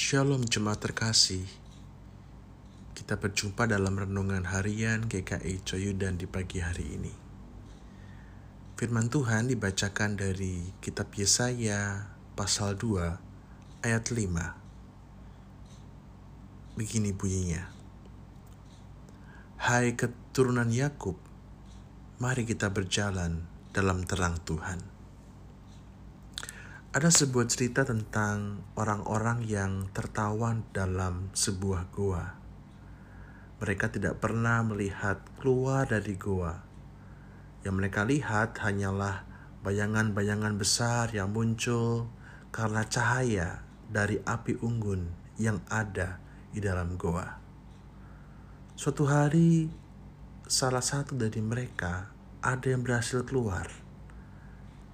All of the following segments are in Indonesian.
Shalom jemaat terkasih. Kita berjumpa dalam renungan harian GKI Coyudan di pagi hari ini. Firman Tuhan dibacakan dari kitab Yesaya pasal 2 ayat 5. Begini bunyinya. Hai keturunan Yakub, mari kita berjalan dalam terang Tuhan. Ada sebuah cerita tentang orang-orang yang tertawan dalam sebuah goa. Mereka tidak pernah melihat keluar dari goa. Yang mereka lihat hanyalah bayangan-bayangan besar yang muncul karena cahaya dari api unggun yang ada di dalam goa. Suatu hari, salah satu dari mereka ada yang berhasil keluar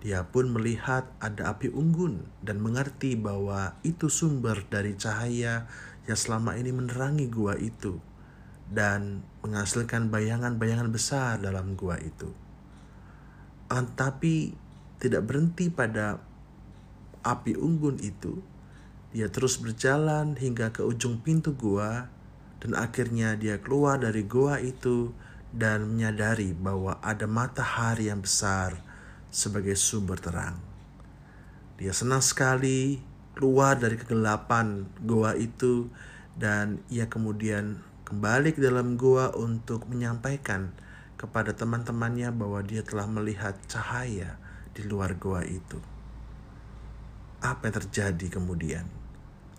dia pun melihat ada api unggun dan mengerti bahwa itu sumber dari cahaya yang selama ini menerangi gua itu dan menghasilkan bayangan-bayangan besar dalam gua itu. Tapi tidak berhenti pada api unggun itu, dia terus berjalan hingga ke ujung pintu gua dan akhirnya dia keluar dari gua itu dan menyadari bahwa ada matahari yang besar sebagai sumber terang. Dia senang sekali keluar dari kegelapan goa itu dan ia kemudian kembali ke dalam goa untuk menyampaikan kepada teman-temannya bahwa dia telah melihat cahaya di luar goa itu. Apa yang terjadi kemudian?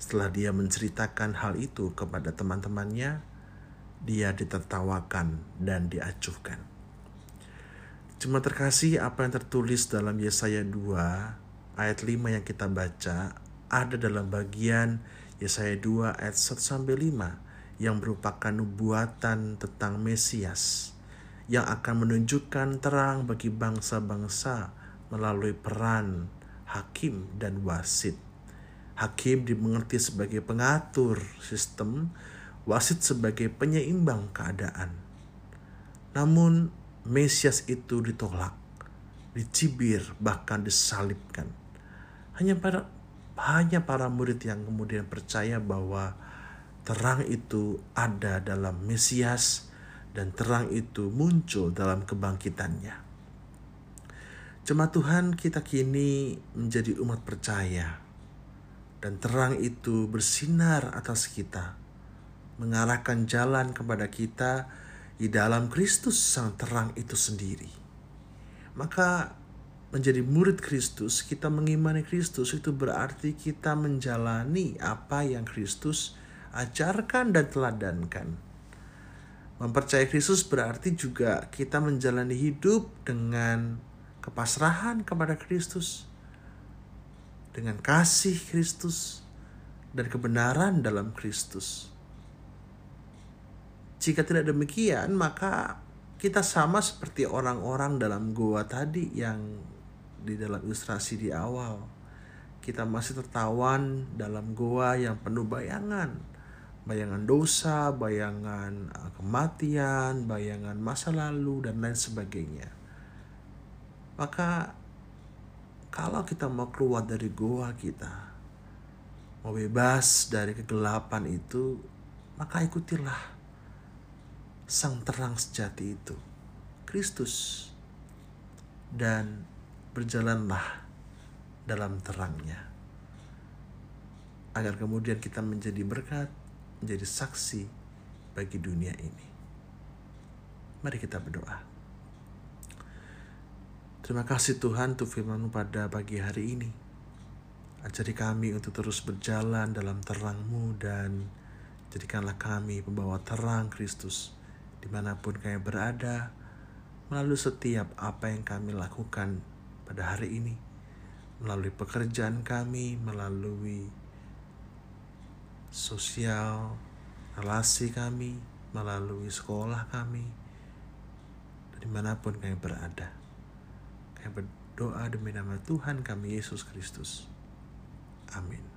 Setelah dia menceritakan hal itu kepada teman-temannya, dia ditertawakan dan diacuhkan. Cuma terkasih apa yang tertulis dalam Yesaya 2 ayat 5 yang kita baca ada dalam bagian Yesaya 2 ayat 1 sampai 5 yang merupakan nubuatan tentang Mesias yang akan menunjukkan terang bagi bangsa-bangsa melalui peran hakim dan wasit. Hakim dimengerti sebagai pengatur sistem, wasit sebagai penyeimbang keadaan. Namun Mesias itu ditolak, dicibir, bahkan disalibkan. Hanya para hanya para murid yang kemudian percaya bahwa terang itu ada dalam Mesias dan terang itu muncul dalam kebangkitannya. Jemaat Tuhan kita kini menjadi umat percaya dan terang itu bersinar atas kita, mengarahkan jalan kepada kita di dalam Kristus sang terang itu sendiri. Maka menjadi murid Kristus, kita mengimani Kristus itu berarti kita menjalani apa yang Kristus ajarkan dan teladankan. Mempercayai Kristus berarti juga kita menjalani hidup dengan kepasrahan kepada Kristus, dengan kasih Kristus, dan kebenaran dalam Kristus. Jika tidak demikian, maka kita sama seperti orang-orang dalam goa tadi yang di dalam ilustrasi di awal. Kita masih tertawan dalam goa yang penuh bayangan. Bayangan dosa, bayangan uh, kematian, bayangan masa lalu, dan lain sebagainya. Maka kalau kita mau keluar dari goa kita, mau bebas dari kegelapan itu, maka ikutilah sang terang sejati itu, Kristus. Dan berjalanlah dalam terangnya. Agar kemudian kita menjadi berkat, menjadi saksi bagi dunia ini. Mari kita berdoa. Terima kasih Tuhan untuk firman pada pagi hari ini. Ajari kami untuk terus berjalan dalam terangmu dan jadikanlah kami pembawa terang Kristus di mana pun kami berada, melalui setiap apa yang kami lakukan pada hari ini, melalui pekerjaan kami, melalui sosial, relasi kami, melalui sekolah kami, di mana pun kami berada. Kami berdoa demi nama Tuhan kami Yesus Kristus. Amin.